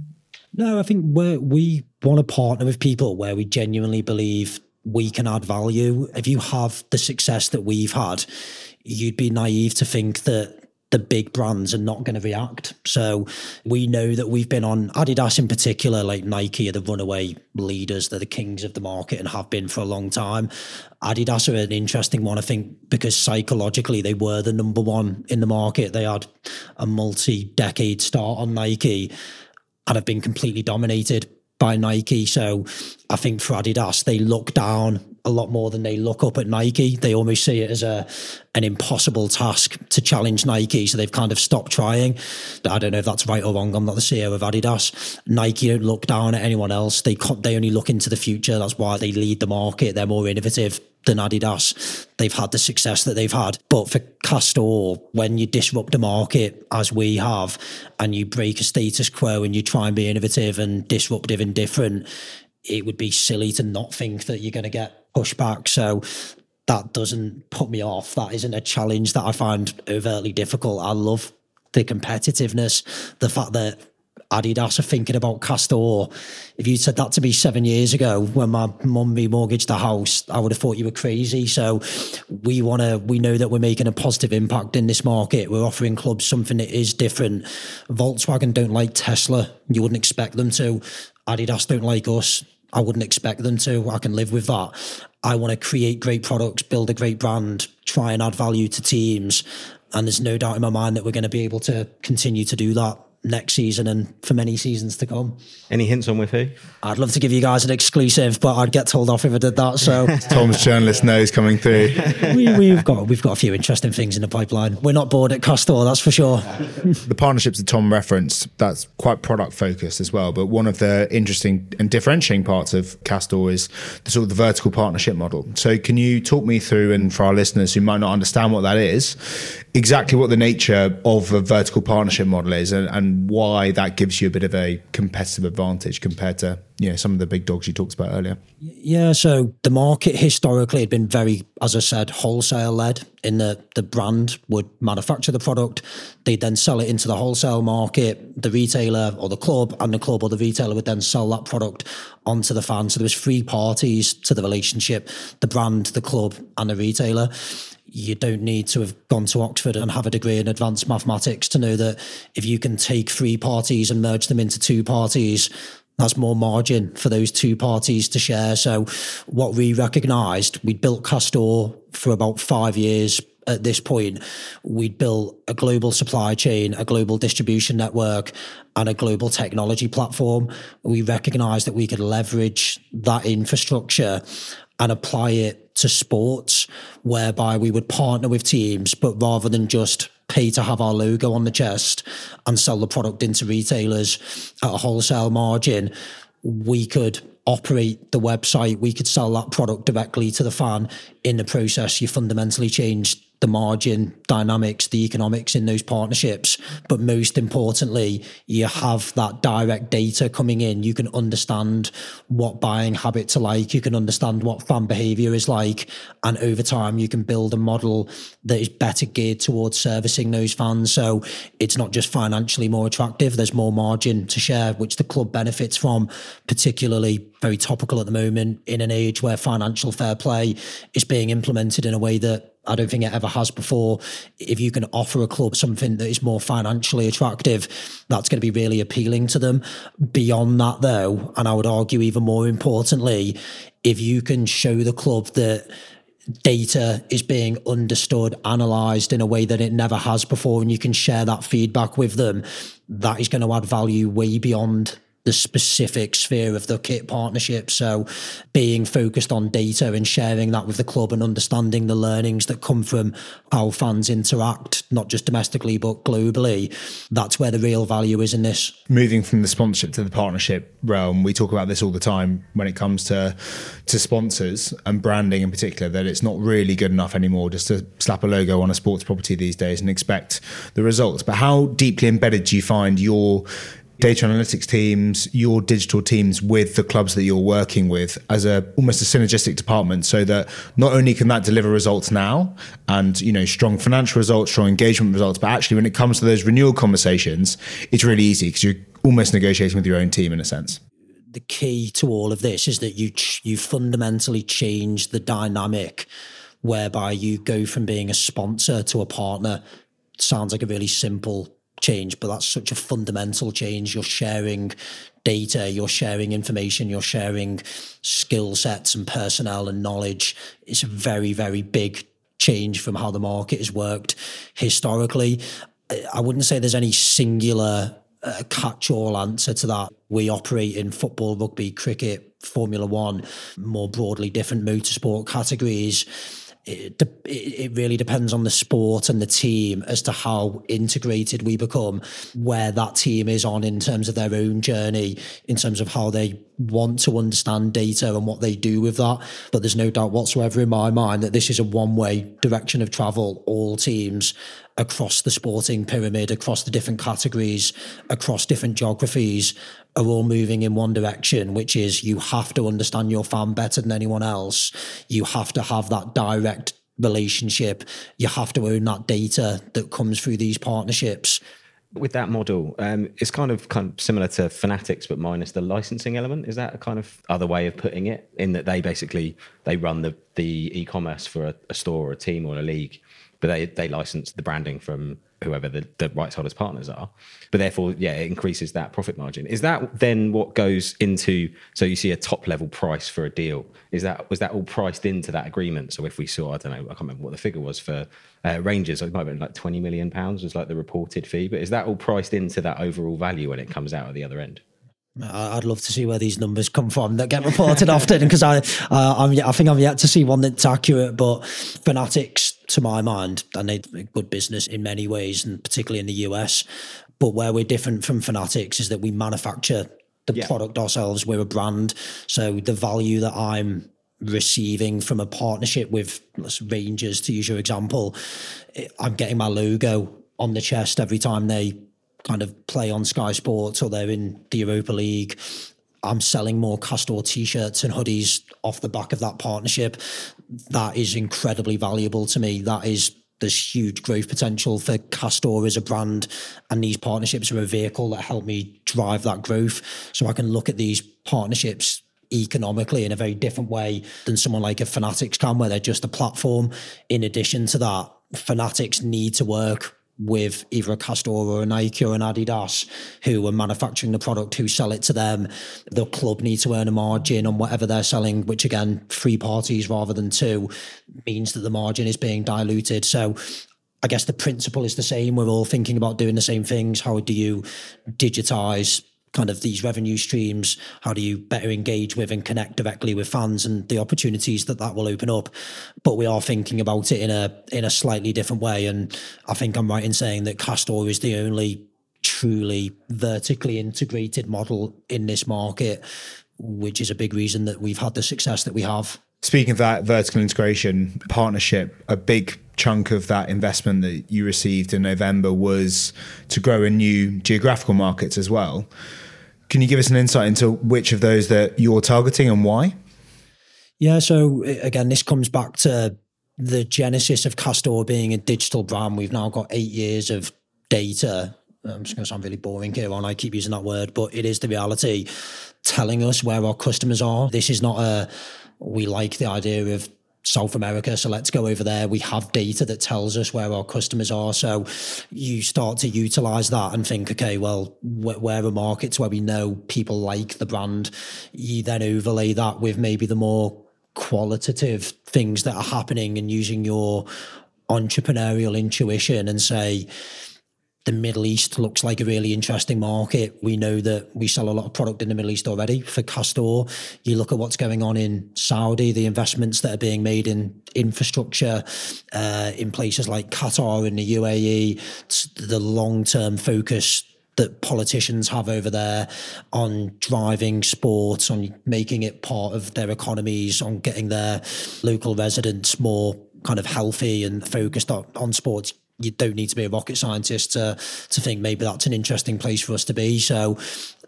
No, I think we we want to partner with people where we genuinely believe we can add value. If you have the success that we've had, you'd be naive to think that the big brands are not going to react. So we know that we've been on Adidas in particular, like Nike are the runaway leaders. They're the kings of the market and have been for a long time. Adidas are an interesting one, I think, because psychologically they were the number one in the market. They had a multi decade start on Nike and have been completely dominated by Nike. So I think for Adidas, they look down a lot more than they look up at Nike. They almost see it as a an impossible task to challenge Nike, so they've kind of stopped trying. I don't know if that's right or wrong. I'm not the CEO of Adidas. Nike don't look down at anyone else. They they only look into the future. That's why they lead the market. They're more innovative than Adidas. They've had the success that they've had. But for Castore, when you disrupt a market as we have, and you break a status quo and you try and be innovative and disruptive and different, it would be silly to not think that you're going to get pushback. So that doesn't put me off. That isn't a challenge that I find overtly difficult. I love the competitiveness, the fact that Adidas are thinking about Castore. If you'd said that to me seven years ago when my mum remortgaged the house, I would have thought you were crazy. So we want to, we know that we're making a positive impact in this market. We're offering clubs something that is different. Volkswagen don't like Tesla. You wouldn't expect them to. Adidas don't like us. I wouldn't expect them to. I can live with that. I want to create great products, build a great brand, try and add value to teams. And there's no doubt in my mind that we're going to be able to continue to do that next season and for many seasons to come. Any hints on with who? I'd love to give you guys an exclusive, but I'd get told off if I did that. So Tom's journalist nose coming through. we, have got we've got a few interesting things in the pipeline. We're not bored at Castore, that's for sure. the partnerships that Tom referenced, that's quite product focused as well. But one of the interesting and differentiating parts of Castore is the sort of the vertical partnership model. So can you talk me through, and for our listeners who might not understand what that is, exactly what the nature of a vertical partnership model is and, and why that gives you a bit of a competitive advantage compared to you know some of the big dogs you talked about earlier. Yeah so the market historically had been very as i said wholesale led in the the brand would manufacture the product. They'd then sell it into the wholesale market. The retailer or the club and the club or the retailer would then sell that product onto the fan so there was three parties to the relationship the brand the club and the retailer you don't need to have gone to Oxford and have a degree in advanced mathematics to know that if you can take three parties and merge them into two parties, that's more margin for those two parties to share. So, what we recognised, we'd built Castore for about five years at this point. We'd built a global supply chain, a global distribution network, and a global technology platform. We recognised that we could leverage that infrastructure and apply it to sports, whereby we would partner with teams, but rather than just pay to have our logo on the chest and sell the product into retailers at a wholesale margin, we could operate the website, we could sell that product directly to the fan. In the process, you fundamentally changed the margin dynamics, the economics in those partnerships. But most importantly, you have that direct data coming in. You can understand what buying habits are like. You can understand what fan behavior is like. And over time, you can build a model that is better geared towards servicing those fans. So it's not just financially more attractive, there's more margin to share, which the club benefits from, particularly very topical at the moment in an age where financial fair play is being implemented in a way that I don't think it ever has before. If you can offer a club something that is more financially attractive, that's going to be really appealing to them. Beyond that, though, and I would argue even more importantly, if you can show the club that data is being understood, analyzed in a way that it never has before, and you can share that feedback with them, that is going to add value way beyond the specific sphere of the kit partnership. So being focused on data and sharing that with the club and understanding the learnings that come from how fans interact, not just domestically, but globally, that's where the real value is in this. Moving from the sponsorship to the partnership realm, we talk about this all the time when it comes to to sponsors and branding in particular, that it's not really good enough anymore just to slap a logo on a sports property these days and expect the results. But how deeply embedded do you find your data analytics teams, your digital teams with the clubs that you're working with as a almost a synergistic department so that not only can that deliver results now and you know strong financial results, strong engagement results, but actually when it comes to those renewal conversations, it's really easy because you're almost negotiating with your own team in a sense. The key to all of this is that you you fundamentally change the dynamic whereby you go from being a sponsor to a partner. Sounds like a really simple change, but that's such a fundamental change. You're sharing data, you're sharing information, you're sharing skill sets and personnel and knowledge. It's a very, very big change from how the market has worked historically. I wouldn't say there's any singular uh, catch all answer to that. We operate in football, rugby, cricket, Formula One, more broadly different motorsport categories it, it really depends on the sport and the team as to how integrated we become, where that team is on in terms of their own journey, in terms of how they want to understand data and what they do with that. But there's no doubt whatsoever in my mind that this is a one way direction of travel. All teams across the sporting pyramid, across the different categories, across different geographies are all moving in one direction, which is you have to understand your fan better than anyone else. You have to have that direct relationship. You have to own that data that comes through these partnerships. with that model, um, it's kind of kind of similar to Fanatics, but minus the licensing element. Is that a kind of other way of putting it? In that they basically they run the the e-commerce for a, a store or a team or a league, but they they license the branding from whoever the, the rights holders partners are. But therefore yeah it increases that profit margin. Is that then what goes into so you see a top level price for a deal? Is that was that all priced into that agreement? So if we saw i don't know i can't remember what the figure was for uh, rangers it might have been like 20 million pounds was like the reported fee but is that all priced into that overall value when it comes out at the other end I'd love to see where these numbers come from that get reported often because I, uh, I'm, I think I'm yet to see one that's accurate. But Fanatics, to my mind, and they good business in many ways, and particularly in the US. But where we're different from Fanatics is that we manufacture the yeah. product ourselves. We're a brand, so the value that I'm receiving from a partnership with Rangers, to use your example, I'm getting my logo on the chest every time they kind of play on Sky Sports or they're in the Europa League. I'm selling more Castore t-shirts and hoodies off the back of that partnership. That is incredibly valuable to me. That is there's huge growth potential for Castore as a brand, and these partnerships are a vehicle that help me drive that growth. So I can look at these partnerships economically in a very different way than someone like a Fanatics can, where they're just a platform. In addition to that, Fanatics need to work with either a Castore or a Nike or an Adidas who are manufacturing the product, who sell it to them. The club need to earn a margin on whatever they're selling, which again, three parties rather than two means that the margin is being diluted. So I guess the principle is the same. We're all thinking about doing the same things. How do you digitize kind of these revenue streams? How do you better engage with and connect directly with fans and the opportunities that that will open up? But we are thinking about it in a in a slightly different way, and I think I'm right in saying that Castore is the only truly vertically integrated model in this market, which is a big reason that we've had the success that we have. Speaking of that vertical integration partnership, a big chunk of that investment that you received in November was to grow in new geographical markets as well. Can you give us an insight into which of those that you're targeting and why? Yeah, so uh, again, this comes back to the genesis of Castore being a digital brand. We've now got eight years of data. I'm just going to sound really boring here on. I keep using that word, but it is the reality telling us where our customers are. This is not a, we like the idea of South America. So let's go over there. We have data that tells us where our customers are. So you start to utilize that and think, okay, well, where are markets where we know people like the brand? You then overlay that with maybe the more qualitative things that are happening and using your entrepreneurial intuition and say, the Middle East looks like a really interesting market. We know that we sell a lot of product in the Middle East already for Castore. You look at what's going on in Saudi, the investments that are being made in infrastructure uh, in places like Qatar and the UAE, the long term focus that politicians have over there on driving sports, on making it part of their economies, on getting their local residents more kind of healthy and focused on, on sports you don't need to be a rocket scientist to to think maybe that's an interesting place for us to be. So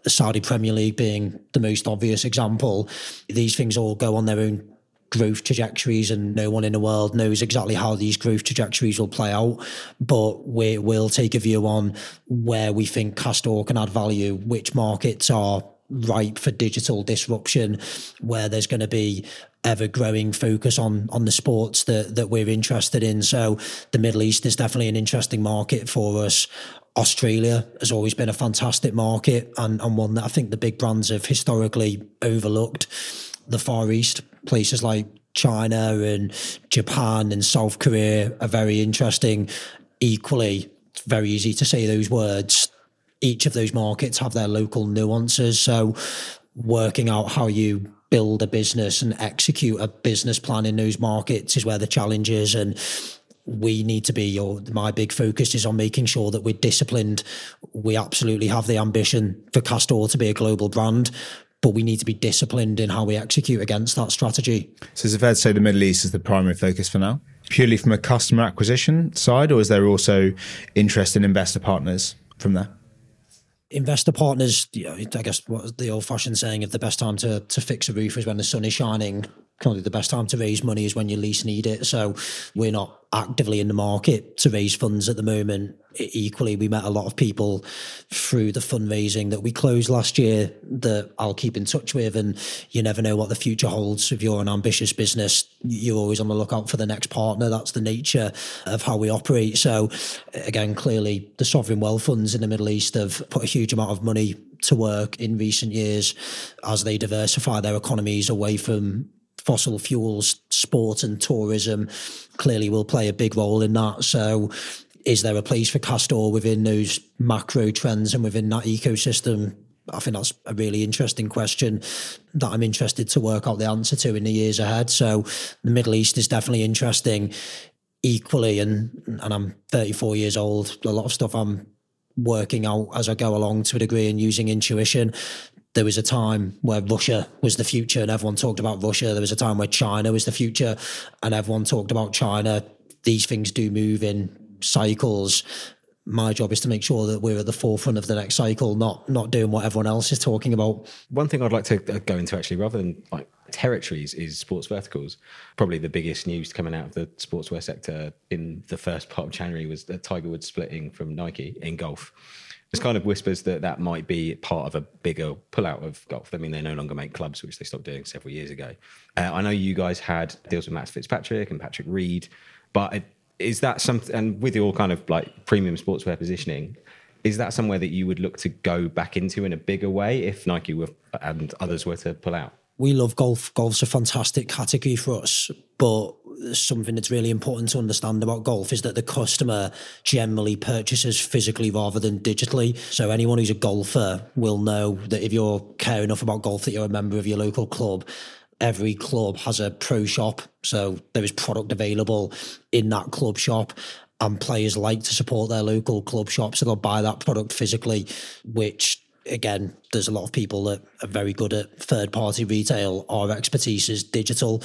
the Saudi Premier League being the most obvious example, these things all go on their own growth trajectories and no one in the world knows exactly how these growth trajectories will play out but we will take a view on where we think Castore can add value which markets are ripe for digital disruption where there's going to be ever growing focus on on the sports that that we're interested in. So the middle east is definitely an interesting market for us. Australia has always been a fantastic market and, and one that i think the big brands have historically overlooked. The far east places like china and japan and south korea are very interesting. Equally it's very easy to say those words. Each of those markets have their local nuances. So, working out how you build a business and execute a business plan in those markets is where the challenge is. And we need to be, or my big focus is on making sure that we're disciplined. We absolutely have the ambition for Castore to be a global brand, but we need to be disciplined in how we execute against that strategy. So, is it fair to say the Middle East is the primary focus for now? Purely from a customer acquisition side, or is there also interest in investor partners from there? Investor partners, you know, I guess what the old fashioned saying of the best time to, to fix a roof is when the sun is shining. Currently the best time to raise money is when you least need it. So we're not actively in the market to raise funds at the moment. Equally, we met a lot of people through the fundraising that we closed last year that I'll keep in touch with. And you never know what the future holds. If you're an ambitious business, you're always on the lookout for the next partner. That's the nature of how we operate. So, again, clearly, the sovereign wealth funds in the Middle East have put a huge amount of money to work in recent years as they diversify their economies away from fossil fuels, sport and tourism clearly will play a big role in that. So is there a place for Castore within those macro trends and within that ecosystem? I think that's a really interesting question that I'm interested to work out the answer to in the years ahead. So the Middle East is definitely interesting equally and and I'm 34 years old. A lot of stuff I'm working out as I go along to a degree and using intuition there was a time where Russia was the future and everyone talked about Russia. There was a time where China was the future and everyone talked about China. These things do move in cycles. My job is to make sure that we're at the forefront of the next cycle, not not doing what everyone else is talking about. One thing I'd like to uh, go into actually, rather than like territories, is sports verticals. Probably the biggest news coming out of the sportswear sector in the first part of January was that Tiger Woods splitting from Nike in golf there's kind of whispers that that might be part of a bigger pullout of golf. I mean, they no longer make clubs, which they stopped doing several years ago. Uh, I know you guys had deals with Matt Fitzpatrick and Patrick Reed, but is that something? And with your kind of like premium sportswear positioning, is that somewhere that you would look to go back into in a bigger way if Nike were and others were to pull out? We love golf. Golf's a fantastic category for us, but something that's really important to understand about golf is that the customer generally purchases physically rather than digitally. So anyone who's a golfer will know that if you're care enough about golf that you're a member of your local club, every club has a pro shop. So there is product available in that club shop. And players like to support their local club shop, so they'll buy that product physically, which again, there's a lot of people that are very good at third party retail. Our expertise is digital.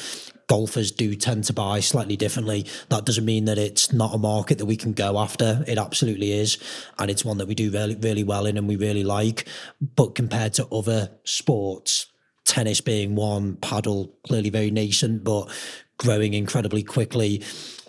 Golfers do tend to buy slightly differently. That doesn't mean that it's not a market that we can go after. It absolutely is. And it's one that we do really, really well in and we really like. But compared to other sports, tennis being one, padel clearly very nascent, but growing incredibly quickly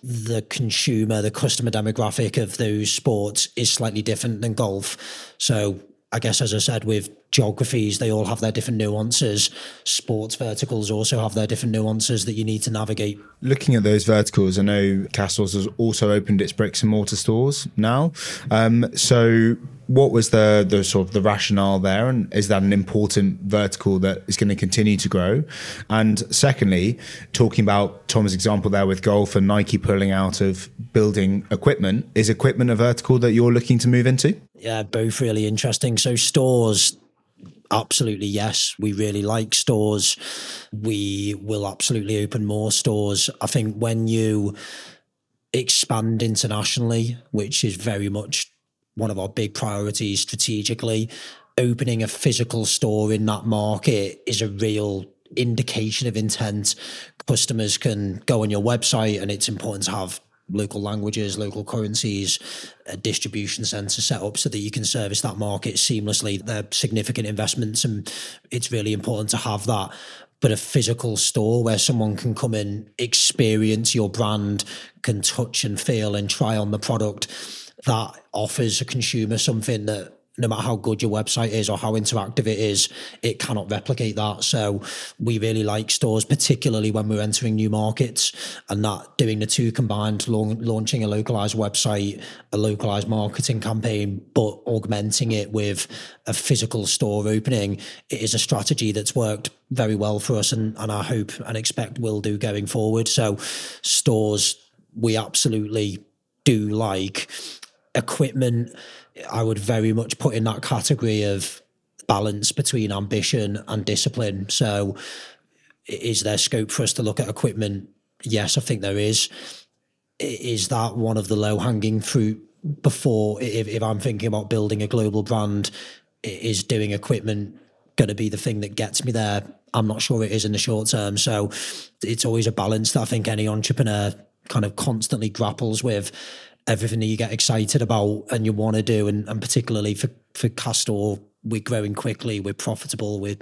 the consumer, the customer demographic of those sports is slightly different than golf. So I guess, as I said, with geographies, they all have their different nuances. Sports verticals also have their different nuances that you need to navigate. Looking at those verticals, I know Castore's has also opened its bricks and mortar stores now. Um, so what was the the sort of the rationale there, and is that an important vertical that is going to continue to grow? And secondly, talking about Tom's example there with golf and Nike pulling out of building equipment, is equipment a vertical that you're looking to move into? Yeah, both really interesting. So stores absolutely yes we really like stores we will absolutely open more stores i think when you expand internationally which is very much one of our big priorities strategically. Opening a physical store in that market is a real indication of intent. Customers can go on your website, and it's important to have local languages, local currencies, a distribution center set up so that you can service that market seamlessly. They're significant investments, and it's really important to have that. But a physical store where someone can come in, experience your brand, can touch and feel and try on the product that offers a consumer something that no matter how good your website is or how interactive it is, it cannot replicate that. So we really like stores, particularly when we're entering new markets and that doing the two combined, launching a localized website, a localized marketing campaign, but augmenting it with a physical store opening it is a strategy that's worked very well for us and, and I hope and expect will do going forward. So stores, we absolutely do like equipment, I would very much put in that category of balance between ambition and discipline. So, is there scope for us to look at equipment? Yes, I think there is. Is that one of the low hanging fruit before, if, if I'm thinking about building a global brand, is doing equipment going to be the thing that gets me there? I'm not sure it is in the short term. So, it's always a balance that I think any entrepreneur kind of constantly grapples with everything that you get excited about and you want to do, and, and particularly for for Castore, we're growing quickly, we're profitable, we're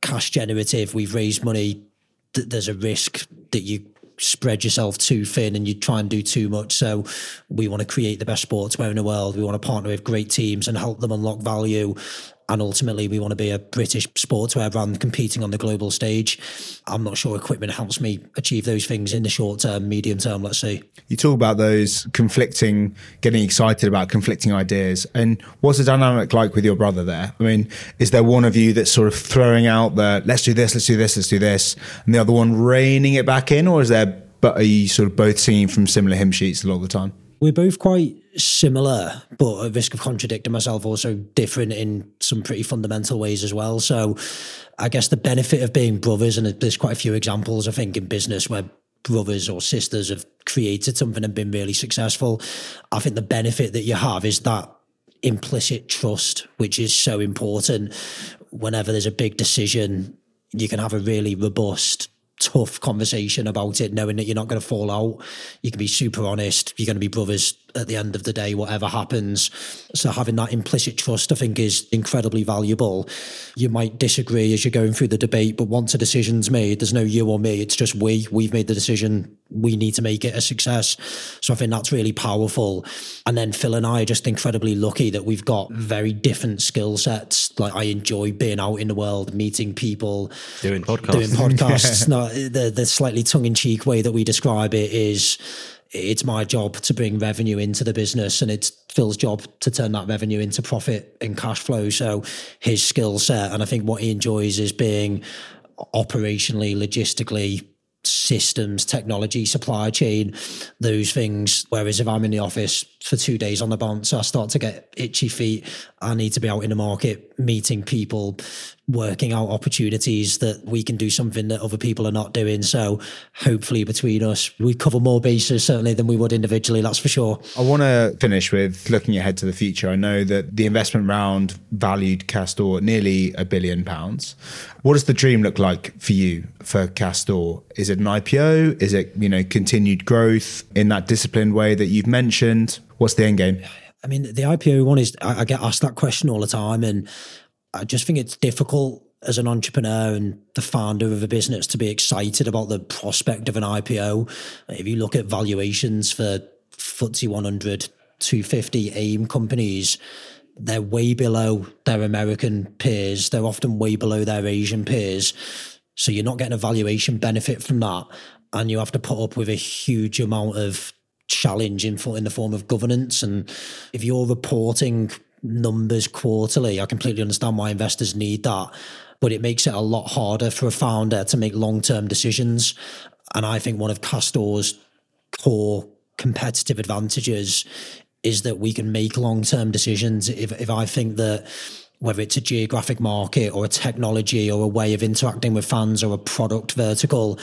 cash generative, we've raised money th- there's a risk that you spread yourself too thin and you try and do too much. So we want to create the best sportswear in the world. We want to partner with great teams and help them unlock value. And ultimately, we want to be a British sportswear brand competing on the global stage. I'm not sure equipment helps me achieve those things in the short term, medium term, let's say. You talk about those conflicting, getting excited about conflicting ideas. And what's the dynamic like with your brother there? I mean, is there one of you that's sort of throwing out the let's do this, let's do this, let's do this, and the other one reining it back in? Or is there, but are you sort of both singing from similar hymn sheets a lot of the time? We're both quite similar, but at risk of contradicting myself, also different in some pretty fundamental ways as well. So I guess the benefit of being brothers, and there's quite a few examples, I think, in business where brothers or sisters have created something and been really successful. I think the benefit that you have is that implicit trust, which is so important. Whenever there's a big decision, you can have a really robust tough conversation about it, knowing that you're not going to fall out. You can be super honest. You're going to be brothers at the end of the day, whatever happens. So having that implicit trust, I think, is incredibly valuable. You might disagree as you're going through the debate, but once a decision's made, there's no you or me. It's just we. We've made the decision. We need to make it a success. So I think that's really powerful. And then Phil and I are just incredibly lucky that we've got very different skill sets. Like I enjoy being out in the world, meeting people, doing podcasts. Doing podcasts. no, the the slightly tongue in cheek way that we describe it is it's my job to bring revenue into the business and it's Phil's job to turn that revenue into profit and cash flow. So his skill set, and I think what he enjoys is being operationally, logistically, systems, technology, supply chain, those things. Whereas if I'm in the office for two days on the bounce, So I start to get itchy feet. I need to be out in the market, meeting people, working out opportunities that we can do something that other people are not doing. So hopefully between us, we cover more bases certainly than we would individually. That's for sure. I want to finish with looking ahead to the future. I know that the investment round valued Castore nearly a billion pounds. What does the dream look like for you for Castore? Is it an IPO? Is it you know continued growth in that disciplined way that you've mentioned? What's the end game? I mean, the IPO one is I, I get asked that question all the time, and I just think it's difficult as an entrepreneur and the founder of a business to be excited about the prospect of an IPO. If you look at valuations for FTSE 100, 250 AIM companies, they're way below their American peers. They're often way below their Asian peers. So you're not getting a valuation benefit from that. And you have to put up with a huge amount of challenge in, in the form of governance. And if you're reporting numbers quarterly. I completely understand why investors need that, but it makes it a lot harder for a founder to make long term decisions. And I think one of Castore's core competitive advantages is that we can make long term decisions. If, if I think that whether it's a geographic market or a technology or a way of interacting with fans or a product vertical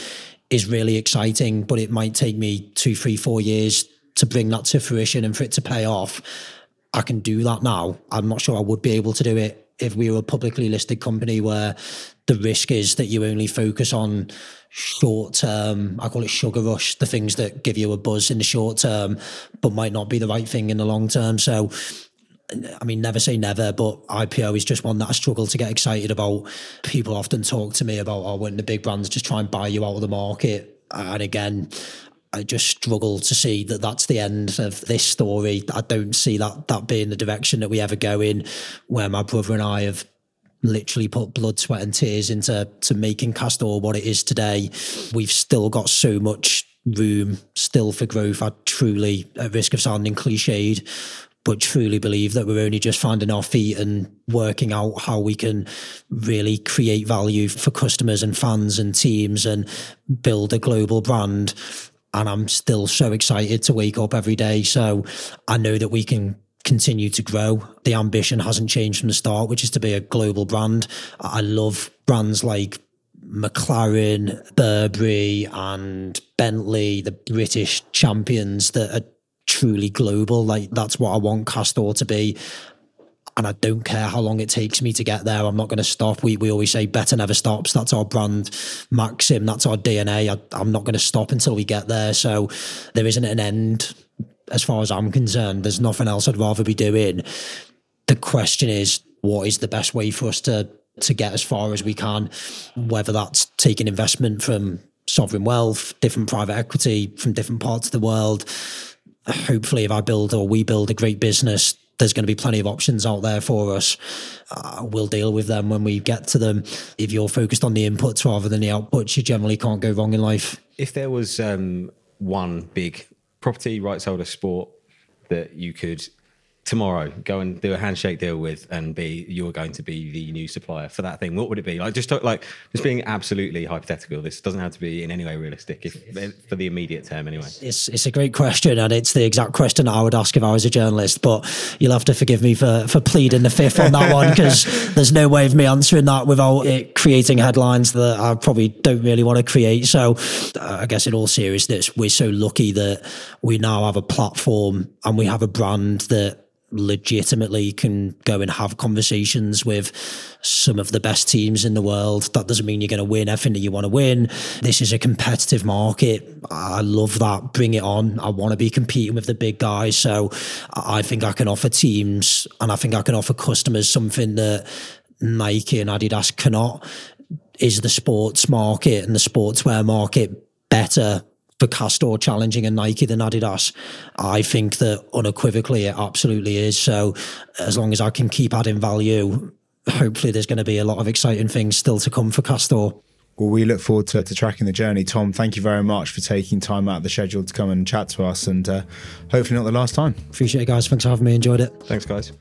is really exciting, but it might take me two, three, four years to bring that to fruition and for it to pay off. I can do that now. I'm not sure I would be able to do it if we were a publicly listed company where the risk is that you only focus on short term, I call it sugar rush, the things that give you a buzz in the short term, but might not be the right thing in the long term. So, I mean, never say never, but IPO is just one that I struggle to get excited about. People often talk to me about, oh, when the big brands just try and buy you out of the market. And again, I just struggle to see that that's the end of this story. I don't see that that being the direction that we ever go in, where my brother and I have literally put blood, sweat, and tears into to making Castore what it is today. We've still got so much room still for growth. I truly, at risk of sounding cliched, but truly believe that we're only just finding our feet and working out how we can really create value for customers and fans and teams and build a global brand and I'm still so excited to wake up every day. So I know that we can continue to grow. The ambition hasn't changed from the start, which is to be a global brand. I love brands like McLaren, Burberry, and Bentley, the British champions that are truly global. Like that's what I want Castore to be and I don't care how long it takes me to get there. I'm not going to stop. We we always say better never stops. That's our brand maxim. That's our DNA. I, I'm not going to stop until we get there. So there isn't an end as far as I'm concerned. There's nothing else I'd rather be doing. The question is, what is the best way for us to to get as far as we can, whether that's taking investment from sovereign wealth, different private equity from different parts of the world. Hopefully, if I build or we build a great business, there's going to be plenty of options out there for us. Uh, we'll deal with them when we get to them. If you're focused on the inputs rather than the outputs, you generally can't go wrong in life. If there was um, one big property rights holder sport that you could tomorrow go and do a handshake deal with and be you're going to be the new supplier for that thing. What would it be? Like just talk, like just being absolutely hypothetical. This doesn't have to be in any way realistic if, for the immediate term anyway. it's it's a great question and it's the exact question i would ask if i was a journalist but you'll have to forgive me for for pleading the fifth on that one because there's no way of me answering that without it creating headlines that i probably don't really want to create. So uh, i guess in all seriousness we're so lucky that we now have a platform and we have a brand that legitimately can go and have conversations with some of the best teams in the world. That doesn't mean you're going to win everything that you want to win. This is a competitive market. I love that. Bring it on. I want to be competing with the big guys. So I think I can offer teams and I think I can offer customers something that Nike and Adidas cannot. Is the sports market and the sportswear market better for Castore challenging a Nike than Adidas? I think that unequivocally it absolutely is. So as long as I can keep adding value, hopefully there's going to be a lot of exciting things still to come for Castore. Well, we look forward to, to, tracking the journey. Tom, thank you very much for taking time out of the schedule to come and chat to us, and uh, hopefully not the last time. Appreciate it, guys. Thanks for having me. Enjoyed it. Thanks, guys.